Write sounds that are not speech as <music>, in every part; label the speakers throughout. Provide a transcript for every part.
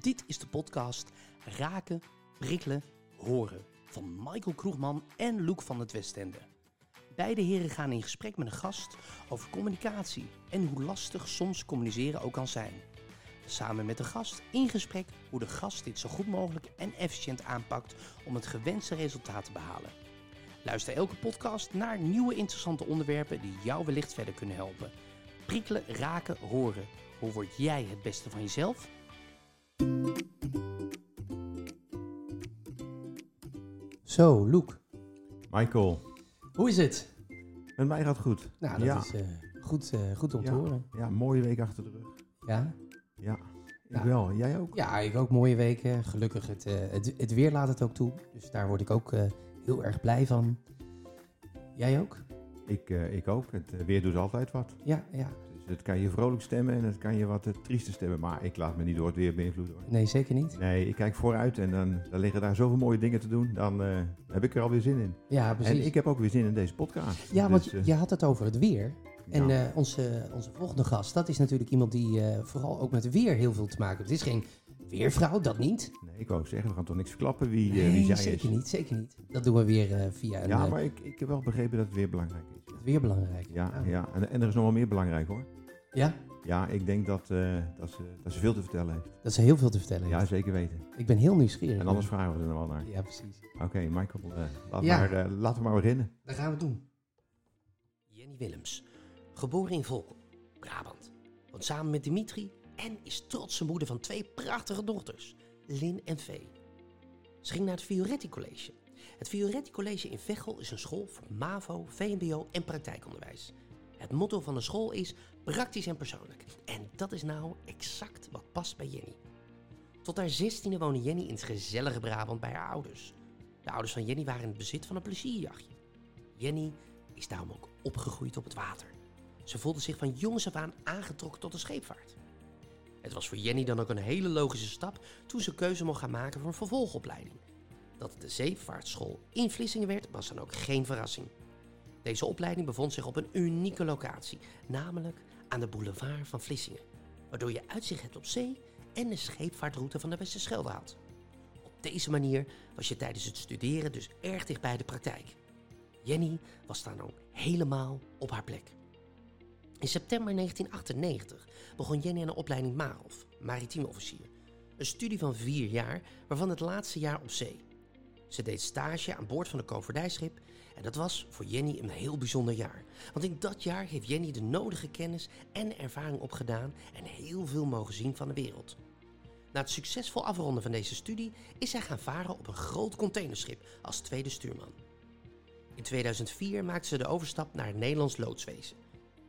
Speaker 1: Dit is de podcast Raken, Prikkelen, Horen van Michael Kroegman en Loek van het Westende. Beide heren gaan in gesprek met een gast over communicatie en hoe lastig soms communiceren ook kan zijn. Samen met de gast in gesprek hoe de gast dit zo goed mogelijk en efficiënt aanpakt om het gewenste resultaat te behalen. Luister elke podcast naar nieuwe interessante onderwerpen die jou wellicht verder kunnen helpen. Prikkelen, raken, horen. Hoe word jij het beste van jezelf? Zo, Loek,
Speaker 2: Michael,
Speaker 1: hoe is het?
Speaker 2: met mij gaat het goed.
Speaker 1: Nou, dat
Speaker 2: ja.
Speaker 1: is eh, goed, eh, goed om te horen.
Speaker 2: Ja, mooie week achter de rug.
Speaker 1: Ja?
Speaker 2: Ja, ik
Speaker 1: Ja.
Speaker 2: wel. Jij ook?
Speaker 1: ja, ik ook mooie weken. Gelukkig, het, eh, het, het weer laat het ook toe. Dus daar word ik ook eh, heel erg blij van. Jij ook?
Speaker 2: Ik, eh, ik ook. Het eh, weer doet altijd wat.
Speaker 1: Ja, ja.
Speaker 2: Het kan je vrolijk stemmen en het kan je wat uh, triester stemmen. Maar ik laat me niet door het weer beïnvloeden. Hoor.
Speaker 1: Nee, zeker niet.
Speaker 2: Nee, ik kijk vooruit en dan, dan liggen daar zoveel mooie dingen te doen. Dan eh, heb ik er alweer zin in.
Speaker 1: Ja, precies.
Speaker 2: En ik heb ook weer zin in deze podcast.
Speaker 1: ja, want
Speaker 2: Dus,
Speaker 1: je-
Speaker 2: eh,
Speaker 1: je had het over het weer. En
Speaker 2: ja.
Speaker 1: eh, onze, onze volgende gast, dat is natuurlijk iemand die eh, vooral ook met weer heel veel te maken heeft. Het is geen weervrouw, dat niet.
Speaker 2: nee, ik wou zeggen, we gaan toch niks verklappen wie, eh, wie zij
Speaker 1: zeker
Speaker 2: is.
Speaker 1: niet, zeker niet. Dat doen we weer eh, via een,
Speaker 2: Ja,
Speaker 1: eh,
Speaker 2: maar ik, ik heb wel begrepen dat het weer belangrijk is.
Speaker 1: het weer belangrijk.
Speaker 2: Ja,
Speaker 1: Ah.
Speaker 2: ja. En, en er is nog wel meer belangrijk hoor.
Speaker 1: Ja?
Speaker 2: Ja, ik denk dat, eh, dat, ze, dat ze veel te vertellen heeft.
Speaker 1: Dat is heel veel te vertellen.
Speaker 2: Ja,
Speaker 1: heeft.
Speaker 2: zeker weten.
Speaker 1: Ik ben heel nieuwsgierig.
Speaker 2: En anders vragen we er nog wel naar.
Speaker 1: Ja, precies.
Speaker 2: Oké, Michael, eh, laat
Speaker 1: Ja.
Speaker 2: maar, eh, laten we maar beginnen.
Speaker 1: Dat gaan we doen. Jenny Willems, geboren in Volkel, Brabant. Woont samen met Dimitri en is trotse moeder van twee prachtige dochters, Lin en Vee. Ze ging naar het Fioretti College. Het Fioretti College in Veghel is een school voor MAVO, VMBO en praktijkonderwijs. Het motto van de school is praktisch en persoonlijk. En dat is nou exact wat past bij Jenny. Tot haar zestiende woonde Jenny in het gezellige Brabant bij haar ouders. De ouders van Jenny waren in het bezit van een plezierjachtje. Jenny is daarom ook opgegroeid op het water. Ze voelde zich van jongs af aan aangetrokken tot de scheepvaart. Het was voor Jenny dan ook een hele logische stap toen ze keuze mocht gaan maken voor een vervolgopleiding. Dat het de zeevaartschool in Vlissingen werd, was dan ook geen verrassing. Deze opleiding bevond zich op een unieke locatie, namelijk aan de boulevard van Vlissingen, waardoor je uitzicht hebt op zee en de scheepvaartroute van de Westerschelde had. Op deze manier was je tijdens het studeren dus erg dicht bij de praktijk. Jenny was dan ook helemaal op haar plek. In september 1998 begon Jenny aan de opleiding MAROF, maritiem officier. Een studie van vier jaar, waarvan het laatste jaar op zee. Ze deed stage aan boord van een koopvaardijschip en dat was voor Jenny een heel bijzonder jaar. Want in dat jaar heeft Jenny de nodige kennis en ervaring opgedaan en heel veel mogen zien van de wereld. Na het succesvol afronden van deze studie is zij gaan varen op een groot containerschip als tweede stuurman. In 2004 maakte ze de overstap naar het Nederlands loodswezen.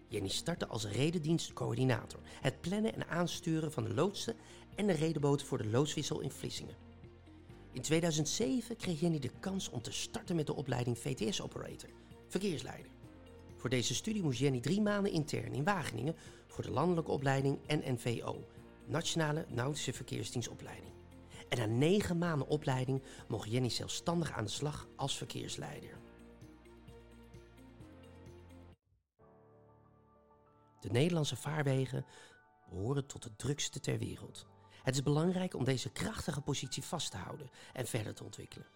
Speaker 1: Jenny startte als rededienstcoördinator, het plannen en aansturen van de loodsen en de redenboot voor de loodswissel in Vlissingen. In 2007 kreeg Jenny de kans om te starten met de opleiding VTS-operator, verkeersleider. Voor deze studie moest Jenny drie maanden intern in Wageningen voor de landelijke opleiding NNVO, Nationale Nautische Verkeersdienstopleiding. En na negen maanden opleiding mocht Jenny zelfstandig aan de slag als verkeersleider. De Nederlandse vaarwegen behoren tot de drukste ter wereld. Het is belangrijk om deze krachtige positie vast te houden en verder te ontwikkelen.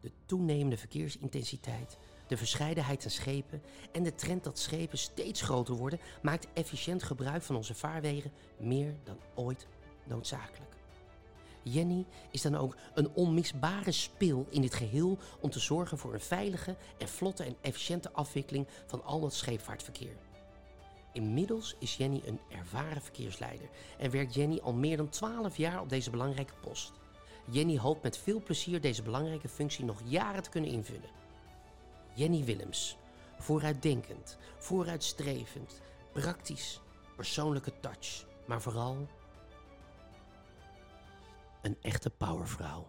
Speaker 1: De toenemende verkeersintensiteit, de verscheidenheid aan schepen en de trend dat schepen steeds groter worden, maakt efficiënt gebruik van onze vaarwegen meer dan ooit noodzakelijk. Jenny is dan ook een onmisbare spil in dit geheel om te zorgen voor een veilige en vlotte en efficiënte afwikkeling van al dat scheepvaartverkeer. Inmiddels is Jenny een ervaren verkeersleider en werkt Jenny al meer dan 12 jaar op deze belangrijke post. Jenny hoopt met veel plezier deze belangrijke functie nog jaren te kunnen invullen. Jenny Willems. Vooruitdenkend, vooruitstrevend, praktisch, persoonlijke touch, maar vooral een echte powervrouw.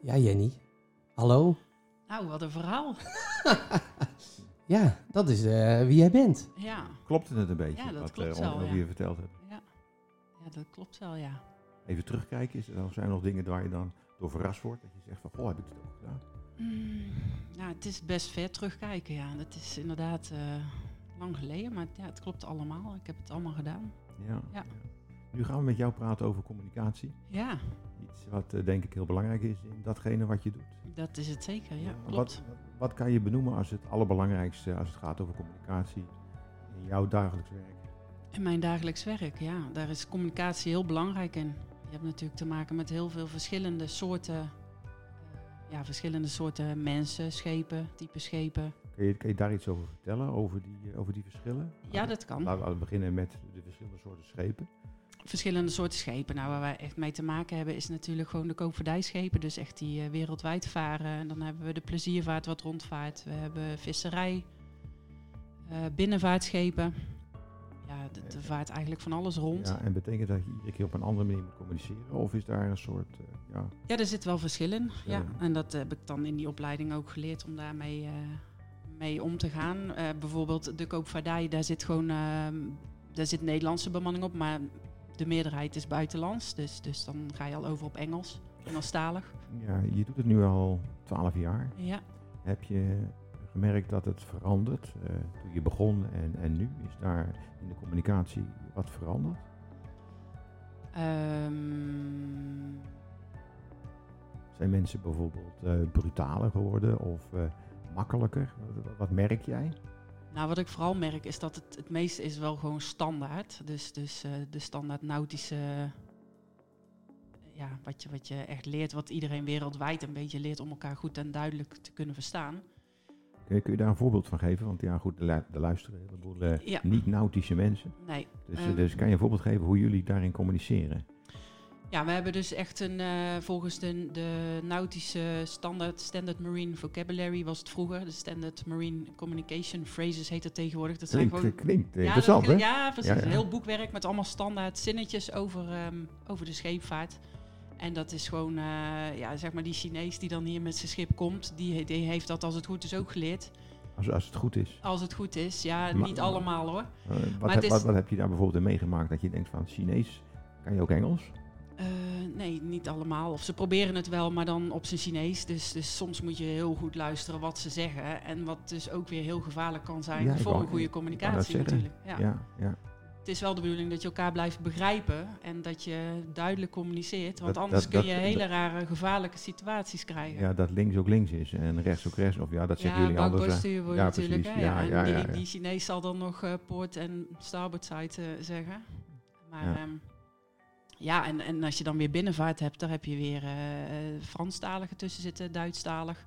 Speaker 1: Ja, Jenny. Hallo?
Speaker 3: Nou, wat een verhaal. <laughs>
Speaker 1: Ja, dat is eh, wie jij bent.
Speaker 3: Ja,
Speaker 2: Klopt het een beetje?
Speaker 3: Ja, dat
Speaker 2: wat,
Speaker 3: klopt
Speaker 2: eh,
Speaker 3: wel,
Speaker 2: over
Speaker 3: ja.
Speaker 2: je verteld hebt?
Speaker 3: ja. ja, dat klopt wel, ja.
Speaker 2: Even terugkijken, is er dan, zijn er nog dingen waar je dan door verrast wordt? Dat je zegt van, goh, heb ik het ook gedaan?
Speaker 3: Mm, nou, het is best ver terugkijken, ja. Het is inderdaad eh, lang geleden, maar ja, het klopt allemaal. Ik heb het allemaal gedaan.
Speaker 2: Ja.
Speaker 3: Ja.
Speaker 2: Nu gaan we met jou praten over communicatie.
Speaker 3: Ja,
Speaker 2: Iets wat eh, denk ik heel belangrijk is in datgene wat je doet.
Speaker 3: dat is het zeker. Ja,
Speaker 2: wat,
Speaker 3: klopt.
Speaker 2: wat kan je benoemen als het allerbelangrijkste als het gaat over communicatie in jouw dagelijks werk?
Speaker 3: In mijn dagelijks werk, ja, daar is communicatie heel belangrijk in. Je hebt natuurlijk te maken met heel veel verschillende soorten, eh, ja, verschillende soorten mensen, schepen, type schepen.
Speaker 2: Kun je, kun je daar iets over vertellen, over die, over die verschillen?
Speaker 3: Ja, dat kan.
Speaker 2: Laten we beginnen met de verschillende soorten schepen.
Speaker 3: Verschillende soorten schepen. Nou, waar wij echt mee te maken hebben is natuurlijk gewoon de koopvaardijschepen. Dus echt die eh, wereldwijd varen. En dan hebben we de pleziervaart wat rondvaart. We hebben visserij, eh, binnenvaartschepen. Ja, er vaart eigenlijk van alles rond.
Speaker 2: Ja, en betekent dat je iedere keer op een andere manier moet communiceren? Of is daar een soort, eh, ja,
Speaker 3: Ja, er zit wel verschil in. Ja.
Speaker 2: Verschillen.
Speaker 3: En dat heb ik dan in die opleiding ook geleerd om daarmee mee om te gaan. Bijvoorbeeld de koopvaardij, daar zit gewoon ehm, daar zit Nederlandse bemanning op, maar de meerderheid is buitenlands. Dus, dus dan ga je al over op Engels, Engelstalig.
Speaker 2: ja, je doet het nu al twaalf jaar.
Speaker 3: Ja.
Speaker 2: Heb je gemerkt dat het verandert eh, toen je begon en, en nu? Is daar in de communicatie wat veranderd?
Speaker 3: Ehm,
Speaker 2: Zijn mensen bijvoorbeeld eh, brutaler geworden of eh, makkelijker? Wat, wat- wat merk jij?
Speaker 3: Nou, wat ik vooral merk is dat het, het meeste is wel gewoon standaard. Dus, dus eh, de standaard nautische, ja, wat je, wat je echt leert, wat iedereen wereldwijd een beetje leert om elkaar goed en duidelijk te kunnen verstaan.
Speaker 2: Kun je, kun je daar een voorbeeld van geven? Want ja, goed, er er luisteren een heleboel eh,
Speaker 3: Ja.
Speaker 2: niet-nautische mensen.
Speaker 3: Nee,
Speaker 2: Dus, eh,
Speaker 3: Ehm.
Speaker 2: dus kan je een voorbeeld geven hoe jullie daarin communiceren?
Speaker 3: Ja, we hebben dus echt een, eh, volgens de, de nautische standaard, standard marine vocabulary was het vroeger. De standard marine communication phrases heet het tegenwoordig. Dat zijn
Speaker 2: Klinkt,
Speaker 3: gewoon...
Speaker 2: klinkt
Speaker 3: Ja,
Speaker 2: interessant,
Speaker 3: dat-
Speaker 2: hè?
Speaker 3: Ja, precies.
Speaker 2: Ja, ja.
Speaker 3: Een heel boekwerk met allemaal standaard zinnetjes over, ehm, over de scheepvaart. En dat is gewoon, eh, ja, zeg maar die Chinees die dan hier met zijn schip komt, die, die heeft dat als het goed is ook geleerd.
Speaker 2: Als, als het goed is.
Speaker 3: Als het goed is, ja,
Speaker 2: Maar-
Speaker 3: niet allemaal hoor.
Speaker 2: Eh, wat,
Speaker 3: Maar
Speaker 2: heb,
Speaker 3: is-
Speaker 2: wat, wat heb je daar bijvoorbeeld in meegemaakt? Dat je denkt van Chinees, kan je ook Engels?
Speaker 3: Eh, nee, niet allemaal. Of ze proberen het wel, maar dan op zijn Chinees. Dus, dus soms moet je heel goed luisteren wat ze zeggen. En wat dus ook weer heel gevaarlijk kan zijn
Speaker 2: Ja,
Speaker 3: voor een goede communicatie natuurlijk. Ja.
Speaker 2: Ja, ja.
Speaker 3: Het is wel de bedoeling dat je elkaar blijft begrijpen en dat je duidelijk communiceert. Want
Speaker 2: Dat-
Speaker 3: anders
Speaker 2: dat-
Speaker 3: kun
Speaker 2: dat-
Speaker 3: je hele rare gevaarlijke situaties krijgen.
Speaker 2: ja, dat links ook links is en rechts ook rechts. Of ja, dat zeggen jullie anders.
Speaker 3: bankbordstuur
Speaker 2: Ja,
Speaker 3: natuurlijk.
Speaker 2: precies.
Speaker 3: Ja,
Speaker 2: Ja,
Speaker 3: en
Speaker 2: ja,
Speaker 3: die,
Speaker 2: ja, ja.
Speaker 3: die Chinees zal dan nog eh, poort en starboard side eh, zeggen. Maar
Speaker 2: Ja.
Speaker 3: Ja, en, en als je dan weer binnenvaart hebt, daar heb je weer eh, Franstaligen tussen zitten, Duitsstalig.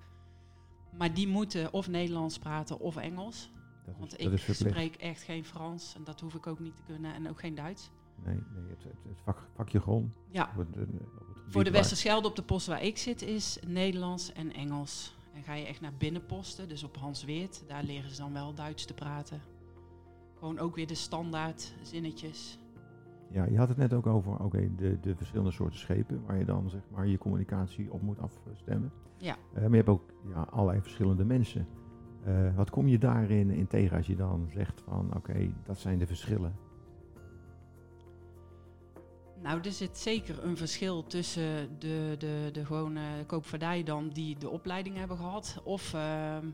Speaker 3: Maar die moeten of Nederlands praten of Engels.
Speaker 2: Dat
Speaker 3: Want
Speaker 2: is,
Speaker 3: ik spreek echt geen Frans en dat hoef ik ook niet te kunnen en ook geen Duits.
Speaker 2: Nee, nee het, het, het vak, vakje grond.
Speaker 3: Ja,
Speaker 2: Op het, eh, op
Speaker 3: voor de Westerschelde op de post waar ik zit is Nederlands en Engels. En ga je echt naar binnenposten, dus op Hans Weert, daar leren ze dan wel Duits te praten. Gewoon ook weer de standaard zinnetjes.
Speaker 2: Ja, je had het net ook over oké, de, de verschillende soorten schepen waar je dan zeg maar je communicatie op moet afstemmen.
Speaker 3: Ja.
Speaker 2: Eh, maar je hebt ook ja, allerlei verschillende mensen. Eh, wat kom je daarin in tegen als je dan zegt van oké, dat zijn de verschillen?
Speaker 3: Nou, er zit zeker een verschil tussen de, de, de gewone koopvaardij dan die de opleiding hebben gehad. Of, ehm,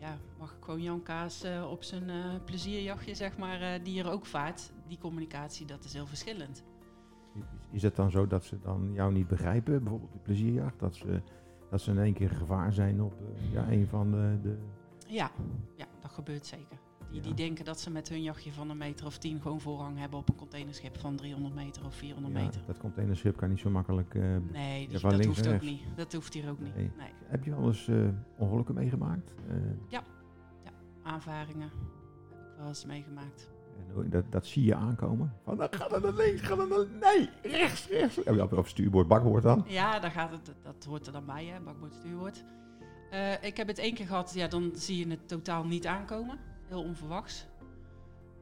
Speaker 3: ja, mag ik gewoon Jan Kaas eh, op zijn eh, plezierjachtje, zeg maar, eh, die er ook vaart. Die communicatie, dat is heel verschillend.
Speaker 2: Is, het dan zo dat ze dan jou niet begrijpen, bijvoorbeeld de plezierjacht? Dat ze, dat ze in één keer gevaar zijn op ja, een van de, de...
Speaker 3: Ja, ja dat gebeurt zeker. Die,
Speaker 2: Ja.
Speaker 3: die denken dat ze met hun jachtje van een meter of tien gewoon voorrang hebben op een containerschip van 300 meter of 400
Speaker 2: Ja,
Speaker 3: meter.
Speaker 2: dat containerschip kan niet zo makkelijk... eh,
Speaker 3: Nee, die,
Speaker 2: Ja,
Speaker 3: dat hoeft ook niet. Dat hoeft hier ook niet.
Speaker 2: Nee.
Speaker 3: Nee.
Speaker 2: Heb je wel eens eh, ongelukken meegemaakt? Eh,
Speaker 3: Aanvaringen heb ik wel eens meegemaakt.
Speaker 2: En dat, dat zie je aankomen. Van, dan gaat het naar links, gaat het naar... Nee, rechts, rechts. Ja, Op, op stuurboord, bakboord dan.
Speaker 3: Ja, daar gaat het, dat hoort er dan bij, hè, bakboord, stuurboord. Ik heb het één keer gehad, ja, dan zie je het totaal niet aankomen. Heel onverwachts.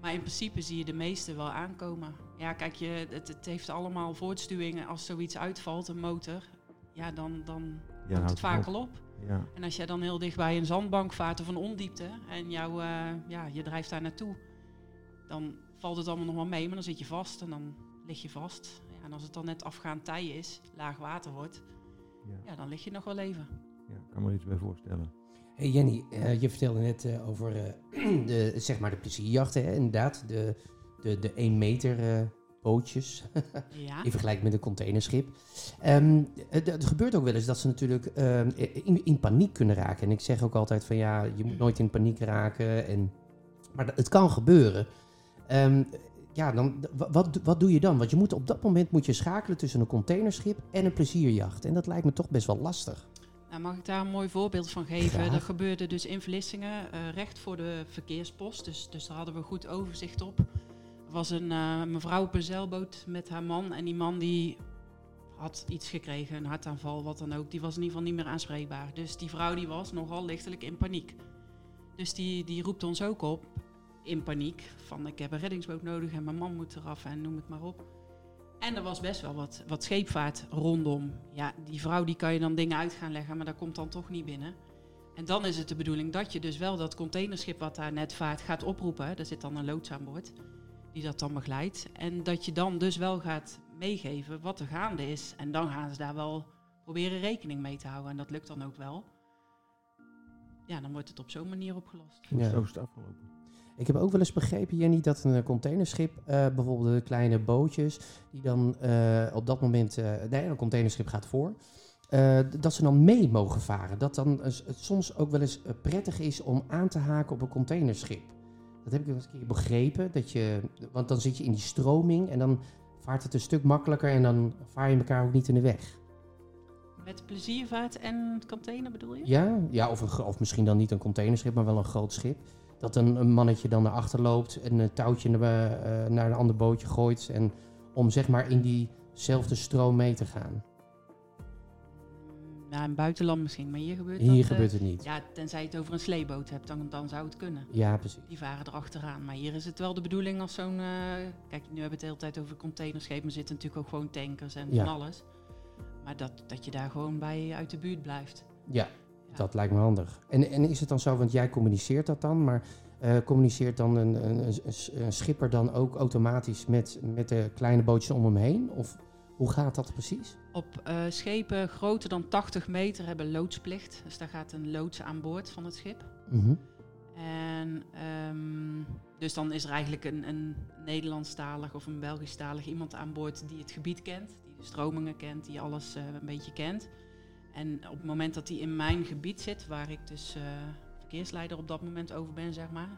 Speaker 3: Maar in principe zie je de meeste wel aankomen. Ja, kijk, je, het, het heeft allemaal voortstuwingen. Als zoiets uitvalt, een motor, ja, dan, dan
Speaker 2: Ja,
Speaker 3: houdt het vaak
Speaker 2: op.
Speaker 3: al op.
Speaker 2: Ja,
Speaker 3: En als jij dan heel dicht bij een zandbank vaart of een ondiepte en jou, eh, ja, je drijft daar naartoe, dan valt het allemaal nog wel mee, maar dan zit je vast en dan lig je vast. Ja, en als het dan net afgaand tij is, laag water wordt,
Speaker 2: ja,
Speaker 3: dan lig je nog wel even.
Speaker 2: ja, ik kan me er iets bij voorstellen.
Speaker 1: Hey Jenny, eh, je vertelde net eh, over eh, <clears throat> de, zeg maar de plezierjachten, hè? inderdaad. De, de, de 1 meter bootjes, <laughs>
Speaker 3: Ja.
Speaker 1: in vergelijking met een containerschip. Ehm, het, het gebeurt ook wel eens dat ze natuurlijk ehm, in, in paniek kunnen raken. En ik zeg ook altijd van ja, je moet nooit in paniek raken. En, maar het kan gebeuren. Ehm, ja, dan, wa- wat, wat doe je dan? Want je moet, op dat moment moet je schakelen tussen een containerschip en een plezierjacht. En dat lijkt me toch best wel lastig.
Speaker 3: Nou, mag ik daar een mooi voorbeeld van geven? Dat gebeurde dus in Vlissingen, eh, recht voor de verkeerspost. Dus, dus daar hadden we goed overzicht op. Er was een eh, mevrouw op een zeilboot met haar man. En die man die had iets gekregen, een hartaanval, wat dan ook. Die was in ieder geval niet meer aanspreekbaar. Dus die vrouw die was nogal lichtelijk in paniek. Dus die, die roept ons ook op, in paniek, van ik heb een reddingsboot nodig en mijn man moet eraf en noem het maar op. En er was best wel wat, wat scheepvaart rondom. Ja, die vrouw die kan je dan dingen uit gaan leggen, maar dat komt dan toch niet binnen. En dan is het de bedoeling dat je dus wel dat containerschip wat daar net vaart gaat oproepen. Daar zit dan een loods aan boord die dat dan begeleidt. En dat je dan dus wel gaat meegeven wat er gaande is. En dan gaan ze daar wel proberen rekening mee te houden. En dat lukt dan ook wel. Ja, dan wordt het op zo'n manier opgelost.
Speaker 1: Ja.
Speaker 2: Zo is het afgelopen.
Speaker 1: Ik heb ook wel eens begrepen, Jenny, dat een containerschip, eh, bijvoorbeeld de kleine bootjes, die dan eh, op dat moment, eh nee, een containerschip gaat voor, dat ze dan mee mogen varen. Dat dan het soms ook wel eens prettig is om aan te haken op een containerschip. Dat heb ik wel eens een keer begrepen, dat je, want dan zit je in die stroming en dan vaart het een stuk makkelijker en dan vaar je elkaar ook niet in de weg.
Speaker 3: Met pleziervaart en container bedoel je?
Speaker 1: Ja, ja of, een, of misschien dan niet een containerschip, maar wel een groot schip. Dat een, een mannetje dan naar achter loopt en een touwtje naar, eh, naar een ander bootje gooit. En om zeg maar in diezelfde stroom mee te gaan.
Speaker 3: Ja, in het buitenland misschien, maar hier gebeurt
Speaker 1: Hier
Speaker 3: dat... eh,
Speaker 1: gebeurt het niet.
Speaker 3: Ja, tenzij je het over een sleeboot hebt, dan, dan zou het kunnen.
Speaker 1: Ja, precies.
Speaker 3: Die varen erachteraan. Maar hier is het wel de bedoeling als zo'n... eh, kijk, nu hebben we het de hele tijd over containerschepen. Maar er zitten natuurlijk ook gewoon tankers en
Speaker 1: Ja.
Speaker 3: van alles. Maar dat, dat je daar gewoon bij uit de buurt blijft.
Speaker 1: Ja. Dat lijkt me handig. En, en is het dan zo, want jij communiceert dat dan, maar eh, communiceert dan een, een, schipper dan ook automatisch met, met de kleine bootjes om hem heen? Of hoe gaat dat precies?
Speaker 3: Op eh, schepen groter dan 80 meter hebben loodsplicht. Dus daar gaat een loods aan boord van het schip.
Speaker 1: Mhm.
Speaker 3: En ehm, dus dan is er eigenlijk een, een Nederlandstalig of een Belgischtalig iemand aan boord die het gebied kent, die de stromingen kent, die alles eh, een beetje kent. En op het moment dat hij in mijn gebied zit, waar ik dus eh, verkeersleider op dat moment over ben, zeg maar,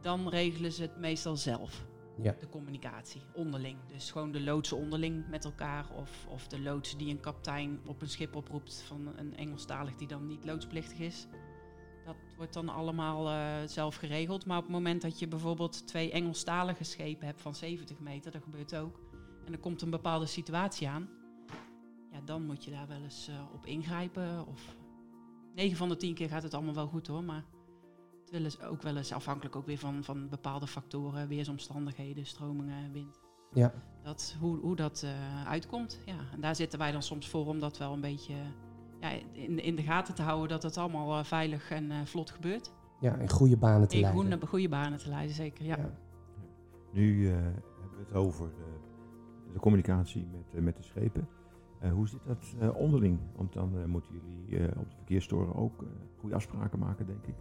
Speaker 3: dan regelen ze het meestal zelf,
Speaker 1: Ja.
Speaker 3: de communicatie, onderling. Dus gewoon de loodsen onderling met elkaar of, of de loods die een kapitein op een schip oproept van een Engelstalig die dan niet loodsplichtig is. Dat wordt dan allemaal eh, zelf geregeld. Maar op het moment dat je bijvoorbeeld twee Engelstalige schepen hebt van 70 meter, dat gebeurt ook. En er komt een bepaalde situatie aan. Ja, dan moet je daar wel eens eh, op ingrijpen. Of 9 van de 10 keer gaat het allemaal wel goed hoor. Maar het wil eens ook wel eens afhankelijk ook weer van, van bepaalde factoren, weersomstandigheden, stromingen, wind.
Speaker 1: Ja.
Speaker 3: Dat, hoe, hoe dat eh, uitkomt. Ja. En daar zitten wij dan soms voor om dat wel een beetje ja, in, in de gaten te houden dat het allemaal eh, veilig en eh, vlot gebeurt.
Speaker 1: Ja, in goede banen te
Speaker 3: In
Speaker 1: leiden.
Speaker 3: goede, goede banen te leiden, zeker. Ja.
Speaker 1: Ja.
Speaker 2: Nu eh, hebben we het over eh, de communicatie met, eh, met de schepen. Eh, hoe zit dat eh, onderling? Want dan eh, moeten jullie op de verkeerstoren ook goede afspraken maken, denk ik.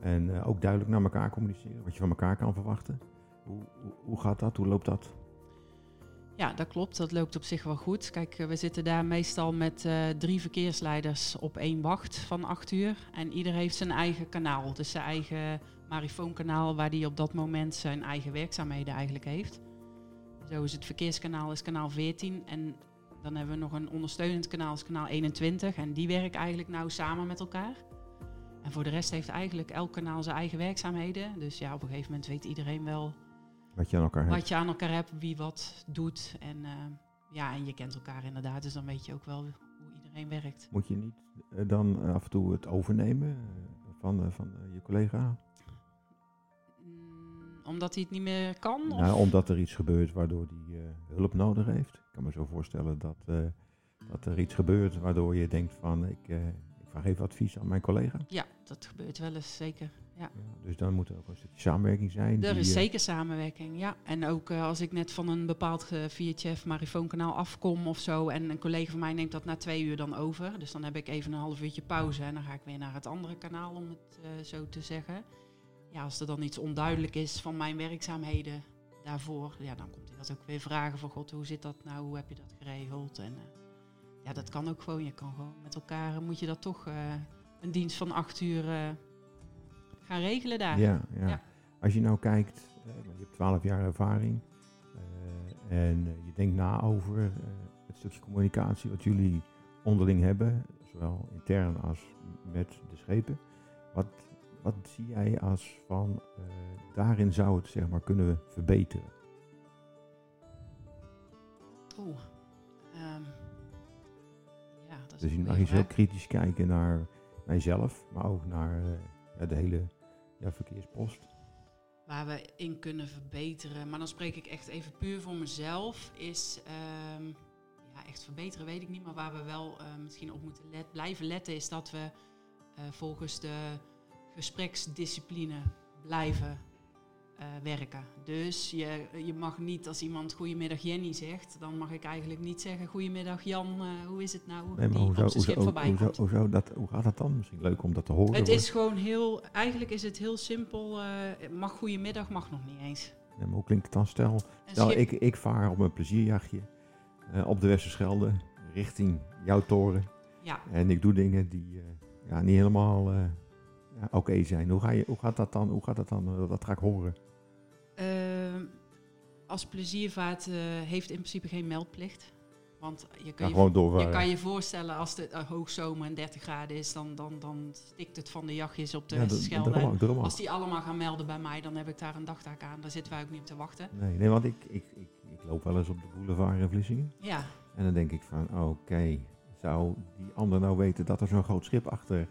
Speaker 2: En ook duidelijk naar elkaar communiceren, wat je van elkaar kan verwachten. Hoe, hoe, gaat dat? Hoe loopt dat?
Speaker 3: Ja, dat klopt. Dat loopt op zich wel goed. Kijk, we zitten daar meestal met drie verkeersleiders op één wacht van acht uur. En ieder heeft zijn eigen kanaal. Dus zijn eigen marifoonkanaal waar hij op dat moment zijn eigen werkzaamheden eigenlijk heeft. Zo is het verkeerskanaal is kanaal 14. En dan hebben we nog een ondersteunend kanaal, is kanaal 21. En die werken eigenlijk nou samen met elkaar. En voor de rest heeft eigenlijk elk kanaal zijn eigen werkzaamheden. Dus ja, op een gegeven moment weet iedereen wel
Speaker 2: Wat je aan elkaar hebt?
Speaker 3: wat je aan elkaar hebt, wie wat doet. En eh, ja, en je kent elkaar inderdaad, dus dan weet je ook wel hoe iedereen werkt.
Speaker 2: Moet je niet eh, dan af en toe het overnemen eh, van, van je collega?
Speaker 3: Mm, omdat hij het niet meer kan? Of?
Speaker 2: Nou, omdat er iets gebeurt waardoor hij hulp nodig heeft. Ik kan me zo voorstellen dat, eh, dat er iets gebeurt waardoor je denkt van ik, eh, ik vraag even advies aan mijn collega.
Speaker 3: Ja, dat gebeurt wel eens, zeker. ja.
Speaker 2: dus dan moet er ook een stukje samenwerking zijn.
Speaker 3: Er is
Speaker 2: eh,
Speaker 3: zeker samenwerking, ja. En ook als ik net van een bepaald uh, VHF marifoonkanaal afkom of zo... en een collega van mij neemt dat na twee uur dan over. Dus dan heb ik even een half uurtje pauze... en dan ga ik weer naar het andere kanaal, om het zo te zeggen. Ja, als er dan iets onduidelijk is van mijn werkzaamheden daarvoor... ja, dan komt hij dat ook weer vragen van... God, hoe zit dat nou? Hoe heb je dat geregeld? En uh, ja, dat kan ook gewoon. Je kan gewoon met elkaar... moet je dat toch een dienst van acht uur gaan regelen daar.
Speaker 2: Ja, ja.
Speaker 3: Ja.
Speaker 2: Als je nou kijkt, je hebt 12 jaar ervaring en je denkt na over het stukje communicatie wat jullie onderling hebben, zowel intern als met de schepen. Wat, wat zie jij als van daarin zou het zeg maar kunnen verbeteren?
Speaker 3: Oeh. Um, ja, dat is
Speaker 2: dus je mag heel kritisch kijken naar, naar jezelf, maar ook naar ja, de hele ja, verkeerspost.
Speaker 3: Waar we in kunnen verbeteren, maar dan spreek ik echt even puur voor mezelf, is um, ja, echt verbeteren weet ik niet, maar waar we wel uh, misschien op moeten let, blijven letten, is dat we uh, volgens de gespreksdiscipline blijven uh, werken. Dus je, je mag niet als iemand goedemiddag Jenny zegt, dan mag ik eigenlijk niet zeggen goedemiddag Jan, uh, hoe is het nou?
Speaker 2: Nee, maar hoe, zou,
Speaker 3: op zijn
Speaker 2: hoe,
Speaker 3: schip
Speaker 2: hoe,
Speaker 3: voorbij
Speaker 2: hoe,
Speaker 3: komt.
Speaker 2: hoe, zou dat, hoe gaat dat dan? Misschien leuk om dat te horen.
Speaker 3: Het
Speaker 2: hoor.
Speaker 3: is gewoon heel, eigenlijk is het heel simpel. Uh, mag goedemiddag, mag nog niet eens.
Speaker 2: Maar hoe klinkt het dan? Stel, ik, ik vaar op een plezierjachtje eh, op de Westerschelde richting jouw toren.
Speaker 3: Ja,
Speaker 2: En ik doe dingen die eh, ja, niet helemaal eh, ja, oké zijn. Hoe, ga je, hoe gaat dat dan? Hoe gaat dat dan? Eh, dat ga ik horen.
Speaker 3: Ehm, als pleziervaart eh, heeft in principe geen meldplicht. Want je
Speaker 2: Ja,
Speaker 3: kan, je, je kan je voorstellen als het uh, hoogzomer en 30 graden is, dan, dan, dan stikt het van de jachtjes op de
Speaker 2: ja, ook.
Speaker 3: Als die allemaal gaan melden bij mij, dan heb ik daar een dagtaak aan. Daar zitten wij ook niet op te wachten.
Speaker 2: Nee, nee, want ik, ik, ik, ik loop wel eens op de boulevard in Vlissingen.
Speaker 3: Ja,
Speaker 2: En dan denk ik van, oké, zou die ander nou weten dat er zo'n groot schip achter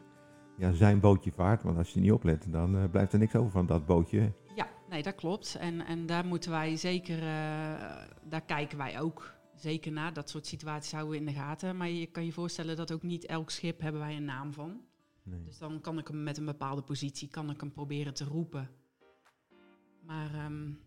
Speaker 2: ja, zijn bootje vaart? Want als je niet oplet, dan eh, blijft er niks over van dat bootje.
Speaker 3: ja nee, dat klopt. En, en daar moeten wij zeker, uh, daar kijken wij ook zeker naar. Dat soort situaties houden we in de gaten. Maar je kan je voorstellen dat ook niet elk schip hebben wij een naam van.
Speaker 2: Nee.
Speaker 3: Dus dan kan ik hem met een bepaalde positie, kan ik hem proberen te roepen. Maar um,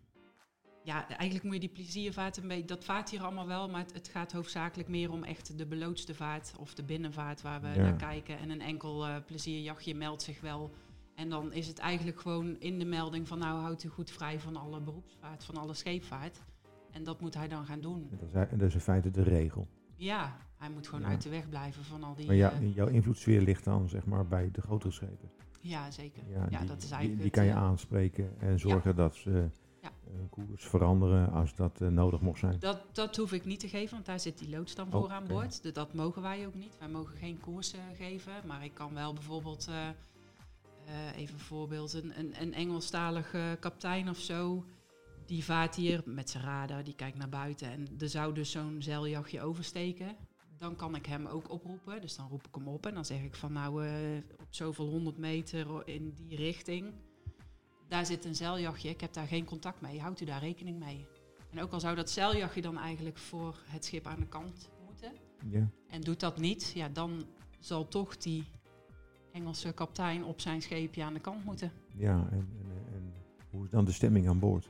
Speaker 3: ja, eigenlijk moet je die pleziervaart een beetje, dat vaart hier allemaal wel, maar het, het, gaat hoofdzakelijk meer om echt de beloodste vaart of de binnenvaart waar we ja. naar kijken. En een enkel uh, plezierjachtje meldt zich wel. En dan is het eigenlijk gewoon in de melding van nou houdt u goed vrij van alle beroepsvaart, van alle scheepvaart. En dat moet hij dan gaan doen.
Speaker 2: Dat is, dat is in feite de regel.
Speaker 3: Ja, hij moet gewoon
Speaker 2: Ja.
Speaker 3: uit de weg blijven van al die...
Speaker 2: Maar ja,
Speaker 3: eh,
Speaker 2: jouw invloedssfeer ligt dan zeg maar bij de grotere schepen.
Speaker 3: ja, zeker.
Speaker 2: Ja,
Speaker 3: Ja,
Speaker 2: die,
Speaker 3: dat is eigenlijk
Speaker 2: die kan je
Speaker 3: eh,
Speaker 2: aanspreken en zorgen dat ze Een koers veranderen als dat eh, nodig mocht zijn.
Speaker 3: Dat, dat hoef ik niet te geven, want daar zit die loods dan voor aan boord. Dat mogen wij ook niet. Wij mogen geen koers eh, geven. Maar ik kan wel bijvoorbeeld, eh, eh, even een voorbeeld, een, een, een Engelstalige kaptein of zo. Die vaart hier met zijn radar, die kijkt naar buiten. En er zou dus zo'n zeiljachtje oversteken. Dan kan ik hem ook oproepen. Dus dan roep ik hem op en dan zeg ik van nou eh, op zoveel honderd meter in die richting. Daar zit een zeiljachtje, ik heb daar geen contact mee. Houdt u daar rekening mee? En ook al zou dat zeiljachtje dan eigenlijk voor het schip aan de kant moeten.
Speaker 2: Ja.
Speaker 3: En doet dat niet, ja, dan zal toch die Engelse kapitein op zijn scheepje aan de kant moeten.
Speaker 2: Ja, en, en, en hoe is dan de stemming aan boord?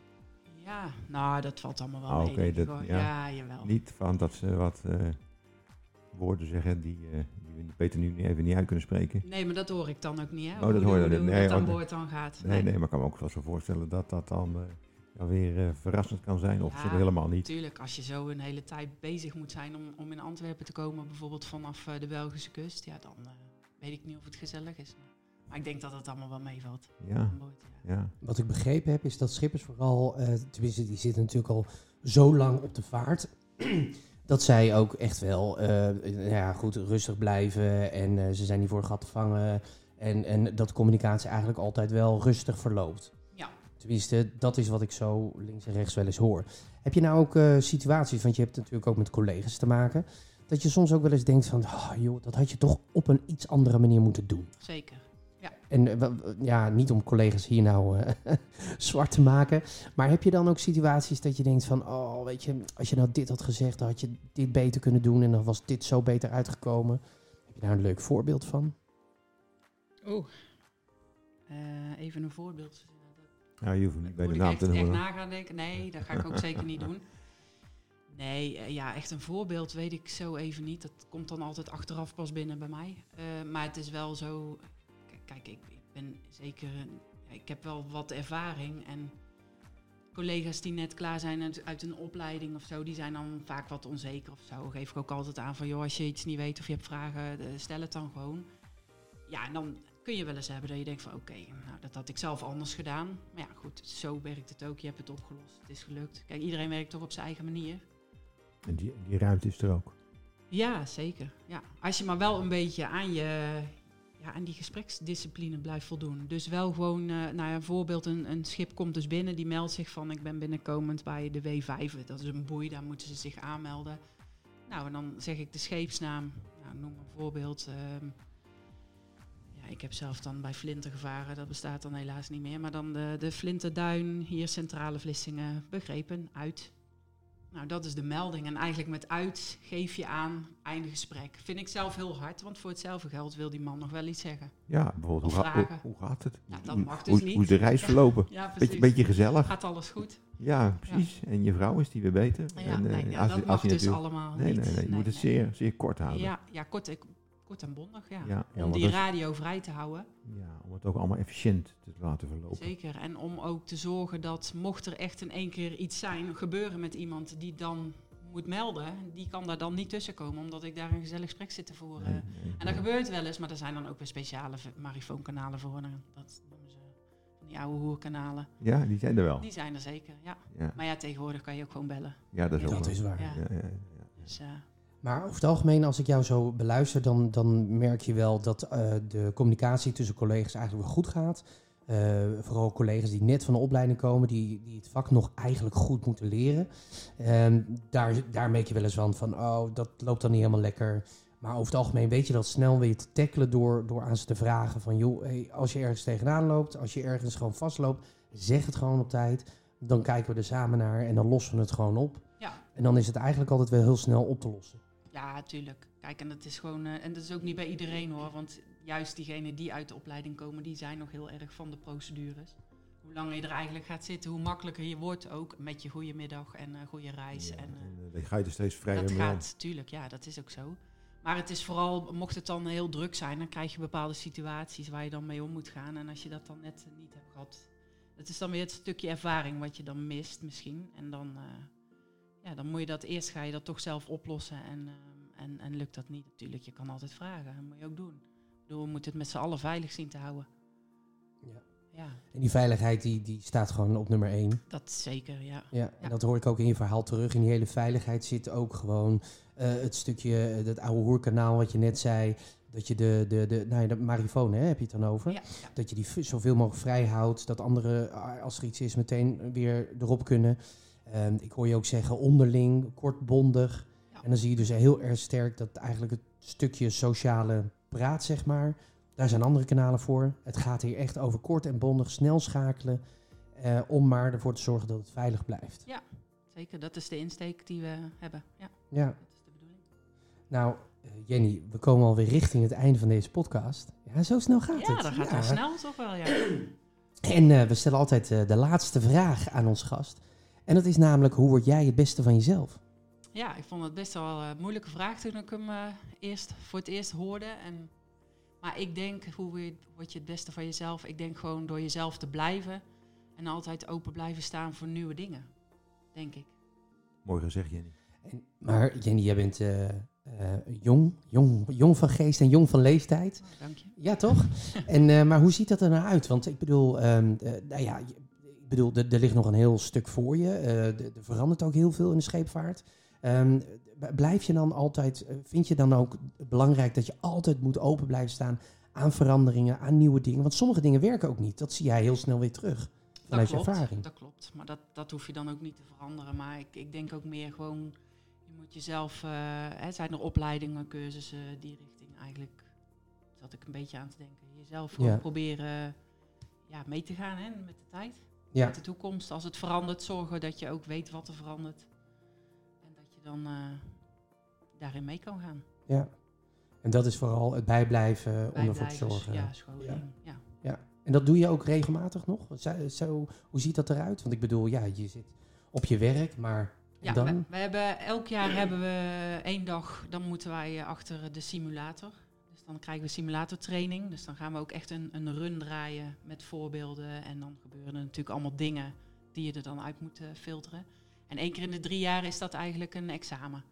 Speaker 3: Ja, nou, dat valt allemaal wel
Speaker 2: Ah,
Speaker 3: mee.
Speaker 2: dat- ja.
Speaker 3: ja, jawel.
Speaker 2: Niet van dat ze wat eh, woorden zeggen die, eh, beter nu even niet uit kunnen spreken.
Speaker 3: Nee, maar dat hoor ik dan ook niet, hè?
Speaker 2: Oh, dat
Speaker 3: Hoe-
Speaker 2: hoor je dan niet. Nee,
Speaker 3: aan
Speaker 2: want-
Speaker 3: boord dan gaat.
Speaker 2: Nee, nee, maar ik kan me ook wel zo voorstellen dat dat dan eh, ja, weer eh, verrassend kan zijn of
Speaker 3: Ja.
Speaker 2: ze helemaal niet.
Speaker 3: Natuurlijk, als je zo een hele tijd bezig moet zijn om, om in Antwerpen te komen, bijvoorbeeld vanaf eh, de Belgische kust, ja, dan eh, weet ik niet of het gezellig is. Maar, ik denk dat het allemaal wel meevalt
Speaker 2: Ja.
Speaker 3: Ja.
Speaker 2: ja.
Speaker 1: Wat ik begrepen heb is dat schippers vooral, eh, tenminste die zitten natuurlijk al zo lang op de vaart, dat zij ook echt wel eh, ja, goed, rustig blijven en eh, ze zijn niet voor een gat te vangen. En, en dat communicatie eigenlijk altijd wel rustig verloopt.
Speaker 3: Ja.
Speaker 1: Tenminste, dat is wat ik zo links en rechts wel eens hoor. Heb je nou ook eh, situaties, want je hebt natuurlijk ook met collega's te maken, dat je soms ook wel eens denkt van, oh, joh, dat had je toch op een iets andere manier moeten doen.
Speaker 3: Zeker.
Speaker 1: En eh, wa- ja, niet om collega's hier nou eh, <laughs> zwart te maken. Maar heb je dan ook situaties dat je denkt van... Oh, weet je, als je nou dit had gezegd, dan had je dit beter kunnen doen... en dan was dit zo beter uitgekomen. Heb je daar een leuk voorbeeld van?
Speaker 3: Oeh. Eh, even een voorbeeld.
Speaker 2: Ja, je hoeft niet bij de
Speaker 3: Moet
Speaker 2: naam
Speaker 3: ik
Speaker 2: te
Speaker 3: echt, echt na gaan denken? Nee, dat ga ik ook zeker niet doen. Nee, eh, ja, echt een voorbeeld weet ik zo even niet. Dat komt dan altijd achteraf pas binnen bij mij. Eh, maar het is wel zo... Kijk, ik, ik ben zeker... ik heb wel wat ervaring en... Collega's die net klaar zijn uit, uit een opleiding of zo, die zijn dan vaak wat onzeker of zo. Geef ik ook altijd aan van, joh, als je iets niet weet of je hebt vragen, eh, stel het dan gewoon. Ja, en dan kun je wel eens hebben dat je denkt van, oké, nou, dat had ik zelf anders gedaan. Maar ja, goed, zo werkt het ook. Je hebt het opgelost, het is gelukt. Kijk, iedereen werkt toch op zijn eigen manier.
Speaker 2: En die, die ruimte is er ook.
Speaker 3: Ja, zeker. Ja. Als je maar wel een beetje aan, je, ja, aan die gespreksdiscipline blijft voldoen. Dus wel gewoon, eh nou ja, een voorbeeld, een, een schip komt dus binnen, die meldt zich van ik ben binnenkomend bij de W5. Dat is een boei, daar moeten ze zich aanmelden. Nou, en dan zeg ik de scheepsnaam, nou, noem een voorbeeld. ehm, ja, ik heb zelf dan bij Flinter gevaren, dat bestaat dan helaas niet meer. Maar dan de, de Flinterduin, hier Centrale Vlissingen, begrepen, uit. Nou, dat is de melding. En eigenlijk met uit geef je aan, einde gesprek. Vind ik zelf heel hard, want voor hetzelfde geld wil die man nog wel iets zeggen.
Speaker 2: Ja, bijvoorbeeld, hoe, ga- hoe, gaat het?
Speaker 3: Ja, dat
Speaker 2: Hoe-
Speaker 3: mag dus
Speaker 2: hoe,
Speaker 3: niet.
Speaker 2: Hoe is de reis <laughs> verlopen?
Speaker 3: Ja, precies.
Speaker 2: Beetje, beetje gezellig.
Speaker 3: Gaat alles goed?
Speaker 2: Ja, precies. En je vrouw is die weer beter?
Speaker 3: Ja,
Speaker 2: en, eh,
Speaker 3: nee,
Speaker 2: als
Speaker 3: dat
Speaker 2: je-
Speaker 3: mag
Speaker 2: als je
Speaker 3: dus
Speaker 2: natuurlijk-
Speaker 3: allemaal
Speaker 2: Nee,
Speaker 3: niet.
Speaker 2: nee, nee. Je moet het zeer, zeer kort houden.
Speaker 3: Ja, ja kort, eh, kort en bondig, ja.
Speaker 2: Ja, ja,
Speaker 3: om die radio vrij te houden.
Speaker 2: Ja, om het ook allemaal efficiënt te laten verlopen.
Speaker 3: Zeker. En om ook te zorgen dat mocht er echt in één keer iets zijn, gebeuren met iemand die dan moet melden, die kan daar dan niet tussen komen, omdat ik daar een gezellig gesprek zit te voeren.
Speaker 2: Nee, nee,
Speaker 3: En dat gebeurt wel eens, maar er zijn dan ook weer speciale marifooonkanalen voor. Dat noemen ze van die oude hoerkanalen.
Speaker 2: Ja, die zijn er wel.
Speaker 3: Die zijn er zeker, ja.
Speaker 2: Ja,
Speaker 3: Maar ja, tegenwoordig kan je ook gewoon bellen.
Speaker 2: ja dat is ook
Speaker 1: Dat
Speaker 2: wel.
Speaker 1: is waar.
Speaker 3: Ja.
Speaker 2: Ja, ja, ja.
Speaker 3: Dus, eh,
Speaker 1: Maar over het algemeen, als ik jou zo beluister, dan, dan merk je wel dat eh, de communicatie tussen collega's eigenlijk wel goed gaat. Eh, vooral collega's die net van de opleiding komen, die, die het vak nog eigenlijk goed moeten leren. Ehm, daar, daar merk je wel eens van, van, oh, dat loopt dan niet helemaal lekker. Maar over het algemeen weet je dat snel weer te tackelen door, door aan ze te vragen van, joh, hey, als je ergens tegenaan loopt, als je ergens gewoon vastloopt, zeg het gewoon op tijd. Dan kijken we er samen naar en dan lossen we het gewoon op.
Speaker 3: ja.
Speaker 1: En dan is het eigenlijk altijd wel heel snel op te lossen.
Speaker 3: Ja, tuurlijk. Kijk, en dat is gewoon, eh, en dat is ook niet bij iedereen hoor, want juist diegenen die uit de opleiding komen, die zijn nog heel erg van de procedures. Hoe langer je er eigenlijk gaat zitten, hoe makkelijker je wordt ook met je goede middag en eh goede reis.
Speaker 2: Ja,
Speaker 3: en, eh,
Speaker 2: dan ga je er steeds vrijer
Speaker 3: dat
Speaker 2: mee om.
Speaker 3: gaat, tuurlijk, ja, dat is ook zo. Maar het is vooral, mocht het dan heel druk zijn, dan krijg je bepaalde situaties waar je dan mee om moet gaan. En als je dat dan net niet hebt gehad, dat is dan weer het stukje ervaring wat je dan mist misschien. En dan, ja, dan moet je dat eerst ga je dat toch zelf oplossen. En, eh, en, en lukt dat niet natuurlijk, je kan altijd vragen. Dat moet je ook doen. Ik bedoel, we moeten het met z'n allen veilig zien te houden.
Speaker 1: Ja.
Speaker 3: Ja,
Speaker 1: En die veiligheid die, die staat gewoon op nummer één.
Speaker 3: dat zeker, ja.
Speaker 1: Ja, en
Speaker 3: Ja.
Speaker 1: dat hoor ik ook in je verhaal terug. In die hele veiligheid zit ook gewoon eh, het stukje, eh, dat oude hoerkanaal wat je net zei. Dat je de, de, de, nou ja, de marifoon, hè, heb je het dan over?
Speaker 3: Ja.
Speaker 1: Dat je die zoveel mogelijk vrij houdt. Dat anderen, als er iets is, meteen weer erop kunnen. Ehm, ik hoor je ook zeggen onderling, kortbondig.
Speaker 3: Ja.
Speaker 1: En dan zie je dus heel erg sterk dat eigenlijk het stukje sociale praat, zeg maar. Daar zijn andere kanalen voor. Het gaat hier echt over kort en bondig, snel schakelen. eh, om maar ervoor te zorgen dat het veilig blijft.
Speaker 3: Zeker, dat is de insteek die we hebben. Ja,
Speaker 1: Ja,
Speaker 3: dat is de bedoeling.
Speaker 1: nou eh, Jenny, we komen alweer richting het einde van deze podcast. Ja, zo snel gaat
Speaker 3: Ja,
Speaker 1: het.
Speaker 3: dat gaat
Speaker 1: Ja.
Speaker 3: wel snel toch wel, ja.
Speaker 1: En eh, we stellen altijd de laatste vraag aan onze gast. En dat is namelijk, hoe word jij het beste van jezelf?
Speaker 3: Ja, ik vond het best wel een moeilijke vraag toen ik hem eh, eerst, voor het eerst hoorde. En, maar ik denk, hoe word je het beste van jezelf? Ik denk gewoon door jezelf te blijven en altijd open blijven staan voor nieuwe dingen. Denk ik.
Speaker 2: Mooi gezegd, Jenny.
Speaker 1: En, maar Jenny, jij bent eh, eh, jong, jong, jong van geest en jong van leeftijd.
Speaker 3: Oh, dank je.
Speaker 1: Ja, toch? <laughs> en, eh, maar hoe ziet dat er nou uit? Want ik bedoel, ehm, eh, nou ja, bedoel, er, er ligt nog een heel stuk voor je. Eh, er, er verandert ook heel veel in de scheepvaart. Ehm, blijf je dan altijd, eh, vind je dan ook belangrijk dat je altijd moet open blijven staan aan veranderingen, aan nieuwe dingen? Want sommige dingen werken ook niet. Dat zie jij heel snel weer terug vanuit je
Speaker 3: klopt,
Speaker 1: ervaring.
Speaker 3: Dat klopt, maar dat, dat hoef je dan ook niet te veranderen. Maar ik, ik denk ook meer gewoon, je moet jezelf, eh, hè, zijn er opleidingen, cursussen, die richting eigenlijk, zat ik een beetje aan te denken. Jezelf gewoon
Speaker 1: Ja.
Speaker 3: proberen ja, mee te gaan hè, met de tijd.
Speaker 1: Ja.
Speaker 3: Met de toekomst. Als het verandert, zorgen dat je ook weet wat er verandert. En dat je dan eh, daarin mee kan gaan.
Speaker 1: Ja. En dat is vooral het bijblijven, om ervoor te
Speaker 3: Bijblijven,
Speaker 1: zorgen.
Speaker 3: Ja, scholing. Ja.
Speaker 1: En dat doe je ook regelmatig nog? Zo, zo- hoe ziet dat eruit? Want ik bedoel, ja, je zit op je werk, maar
Speaker 3: Ja,
Speaker 1: dan?
Speaker 3: we, we hebben, elk jaar hebben we één dag, dan moeten wij eh, achter de simulator. Dan krijgen we simulatortraining. Dus dan gaan we ook echt een, een run draaien met voorbeelden. En dan gebeuren er natuurlijk allemaal dingen die je er dan uit moet eh, filteren. En één keer in de drie jaar is dat eigenlijk een examen.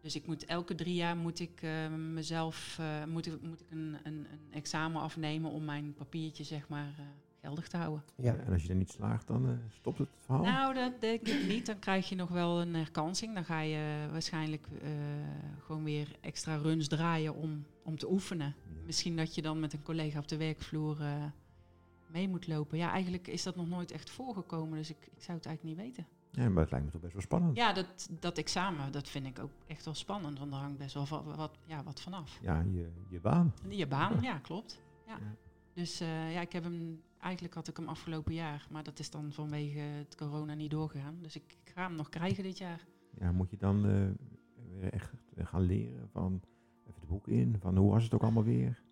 Speaker 3: Dus ik moet elke drie jaar moet ik eh, mezelf eh, moet ik, moet ik een, een, een examen afnemen om mijn papiertje zeg maar geldig te houden.
Speaker 1: Ja.
Speaker 2: En als je er niet slaagt, dan stopt het verhaal.
Speaker 3: Nou, dat denk ik niet. Dan krijg je nog wel een herkansing. Dan ga je waarschijnlijk gewoon weer extra runs draaien om, om te oefenen.
Speaker 2: Ja.
Speaker 3: Misschien dat je dan met een collega op de werkvloer eh, mee moet lopen. Ja, eigenlijk is dat nog nooit echt voorgekomen, dus ik, ik zou het eigenlijk niet weten.
Speaker 2: Ja, maar het lijkt me toch best wel spannend.
Speaker 3: Ja, dat, dat examen, dat vind ik ook echt wel spannend, want daar hangt best wel va- wat, ja, wat vanaf.
Speaker 2: Ja, je, je baan.
Speaker 3: Je baan, ja, klopt. Ja.
Speaker 2: Ja.
Speaker 3: Dus eh, ja, ik heb hem, eigenlijk had ik hem afgelopen jaar, maar dat is dan vanwege het corona niet doorgegaan. Dus ik, ik ga hem nog krijgen dit jaar.
Speaker 2: Ja, moet je dan eh, weer echt gaan leren van boek in, van hoe was het ook allemaal weer?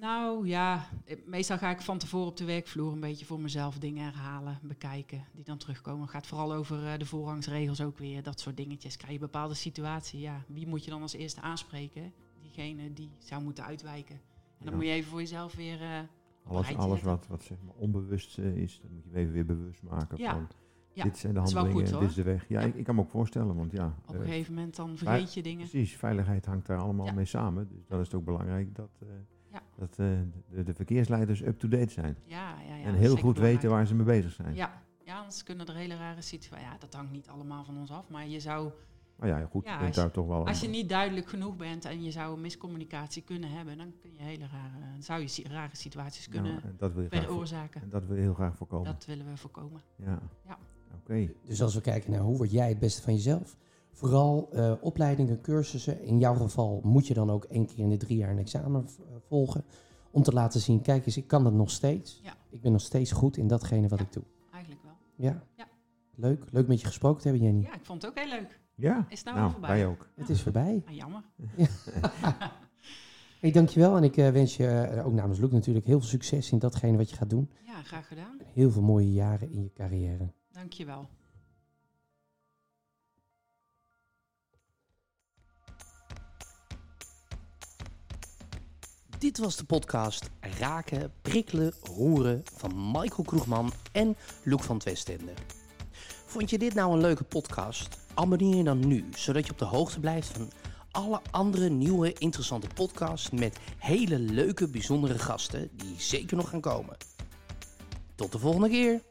Speaker 3: Nou ja, meestal ga ik van tevoren op de werkvloer een beetje voor mezelf dingen herhalen, bekijken, die dan terugkomen. Het gaat vooral over eh, de voorrangsregels ook weer, dat soort dingetjes. Krijg je een bepaalde situatie, ja, wie moet je dan als eerste aanspreken? Diegene die zou moeten uitwijken. En dan moet je even voor jezelf weer... een
Speaker 2: Alles, alles wat, wat zeg maar onbewust eh, is, dat moet je even weer bewust maken
Speaker 3: Ja.
Speaker 2: van
Speaker 3: Ja,
Speaker 2: dit zijn de handelingen,
Speaker 3: goed,
Speaker 2: dit is de weg. Ja,
Speaker 3: Ja.
Speaker 2: Ik, ik kan me ook voorstellen, want ja,
Speaker 3: Op
Speaker 2: eh,
Speaker 3: een gegeven moment dan vergeet je dingen.
Speaker 2: precies, veiligheid hangt daar allemaal
Speaker 3: Ja.
Speaker 2: mee samen. Dus dan is het ook belangrijk dat, eh,
Speaker 3: Ja.
Speaker 2: dat eh, de, de verkeersleiders up-to-date zijn.
Speaker 3: Ja, ja, ja.
Speaker 2: en heel goed weten waar ze mee bezig zijn.
Speaker 3: Ja, ja, anders kunnen er hele rare situaties... Ja, dat hangt niet allemaal van ons af, maar je zou...
Speaker 2: Maar ja, goed,
Speaker 3: Ja, als je-
Speaker 2: toch wel...
Speaker 3: Als je niet duidelijk genoeg bent en je zou een miscommunicatie kunnen hebben, dan kun je hele rare, zou je rare situaties kunnen
Speaker 2: en dat wil je
Speaker 3: veroorzaken.
Speaker 2: en dat wil je heel graag voorkomen.
Speaker 3: Dat willen we voorkomen.
Speaker 2: Ja.
Speaker 3: Ja.
Speaker 2: Oké.
Speaker 1: Dus als we kijken naar hoe word jij het beste van jezelf, vooral eh, opleidingen, cursussen. In jouw geval moet je dan ook één keer in de drie jaar een examen eh, volgen. Om te laten zien, kijk eens, ik kan dat nog steeds.
Speaker 3: Ja.
Speaker 1: Ik ben nog steeds goed in datgene wat
Speaker 3: Ja.
Speaker 1: ik doe.
Speaker 3: Eigenlijk wel.
Speaker 1: Ja.
Speaker 3: Ja.
Speaker 1: Leuk. Leuk met je gesproken te hebben, Jenny.
Speaker 3: Ja, ik vond het ook heel leuk.
Speaker 2: Ja,
Speaker 3: Is het nou al
Speaker 2: nou,
Speaker 3: voorbij?
Speaker 2: wij ook.
Speaker 1: Het is voorbij.
Speaker 3: Ah, jammer. <laughs>
Speaker 1: Hey, dankjewel. En ik eh, wens je ook namens Luc natuurlijk heel veel succes in datgene wat je gaat doen.
Speaker 3: Ja, graag gedaan.
Speaker 1: Heel veel mooie jaren in je carrière.
Speaker 3: Dankjewel.
Speaker 1: Dit was de podcast Raken, Prikkelen, Roeren van Michael Kroegman en Luc van Twestende. Vond je dit nou een leuke podcast? Abonneer je dan nu, zodat je op de hoogte blijft van alle andere nieuwe interessante podcasts met hele leuke bijzondere gasten die zeker nog gaan komen. Tot de volgende keer!